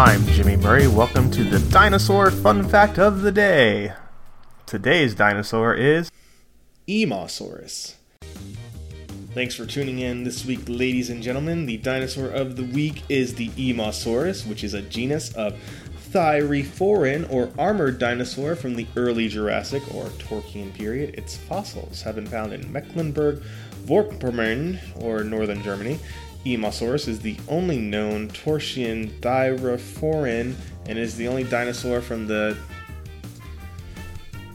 Murray. Welcome to the dinosaur fun fact of the day. Today's dinosaur is Emausaurus. Thanks for tuning in this week, ladies and gentlemen. The dinosaur of the week is the Emausaurus, which is a genus of Thyreophorans or armored dinosaur from the early Jurassic or Toarcian period. Its fossils have been found in Mecklenburg-Vorpommern or northern Germany. Emausaurus is the only known Toarcian thyreophoran and is the only dinosaur from the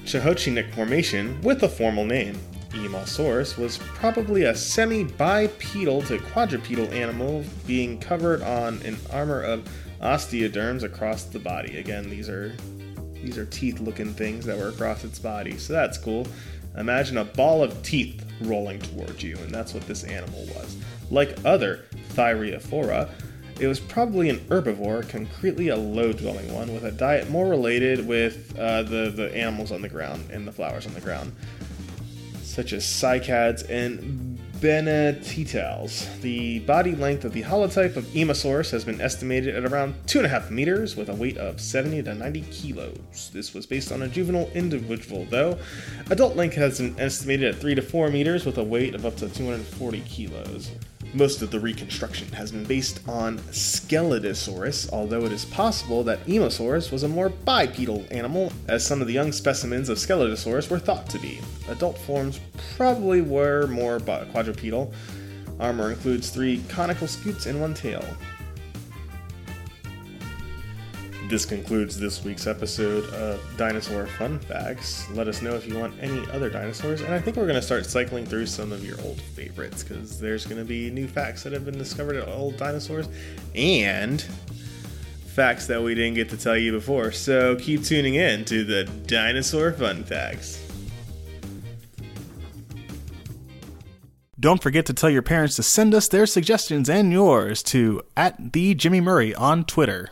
Ciechocinek Formation with a formal name. Emausaurus was probably a semi bipedal to quadrupedal animal being covered on an armor of osteoderms across the body. Again, these are these are teeth-looking things that were across its body, so that's cool. Imagine a ball of teeth rolling towards you, and that's what this animal was. Like other Thyreophora, it was probably an herbivore, concretely a low-dwelling one, with a diet more related with uh, the the animals on the ground and the flowers on the ground, such as cycads and Bennettitales. The body length of the holotype of Emausaurus has been estimated at around 2.5 meters with a weight of 70 to 90 kilos. This was based on a juvenile individual, though. Adult length has been estimated at 3 to 4 meters with a weight of up to 240 kilos. Most of the reconstruction has been based on Scelidosaurus, although it is possible that Emausaurus was a more bipedal animal, as some of the young specimens of Scelidosaurus were thought to be. Adult forms probably were more quadrupedal. Armor includes three conical scutes and one tail. This concludes this week's episode of Dinosaur Fun Facts. Let us know if you want any other dinosaurs, and I think we're going to start cycling through some of your old favorites because there's going to be new facts that have been discovered of old dinosaurs and facts that we didn't get to tell you before. So keep tuning in to the Dinosaur Fun Facts. Don't forget to tell your parents to send us their suggestions and yours to at the Jimmy Murray on Twitter.